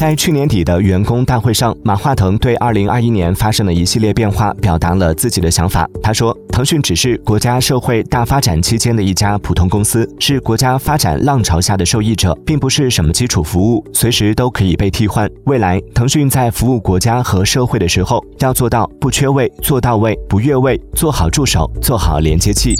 在去年底的员工大会上马化腾对二零二一年发生的一系列变化表达了自己的想法。他说腾讯只是国家社会大发展期间的一家普通公司是国家发展浪潮下的受益者并不是什么基础服务随时都可以被替换。未来腾讯在服务国家和社会的时候要做到不缺位做到位不越位做好助手做好连接器。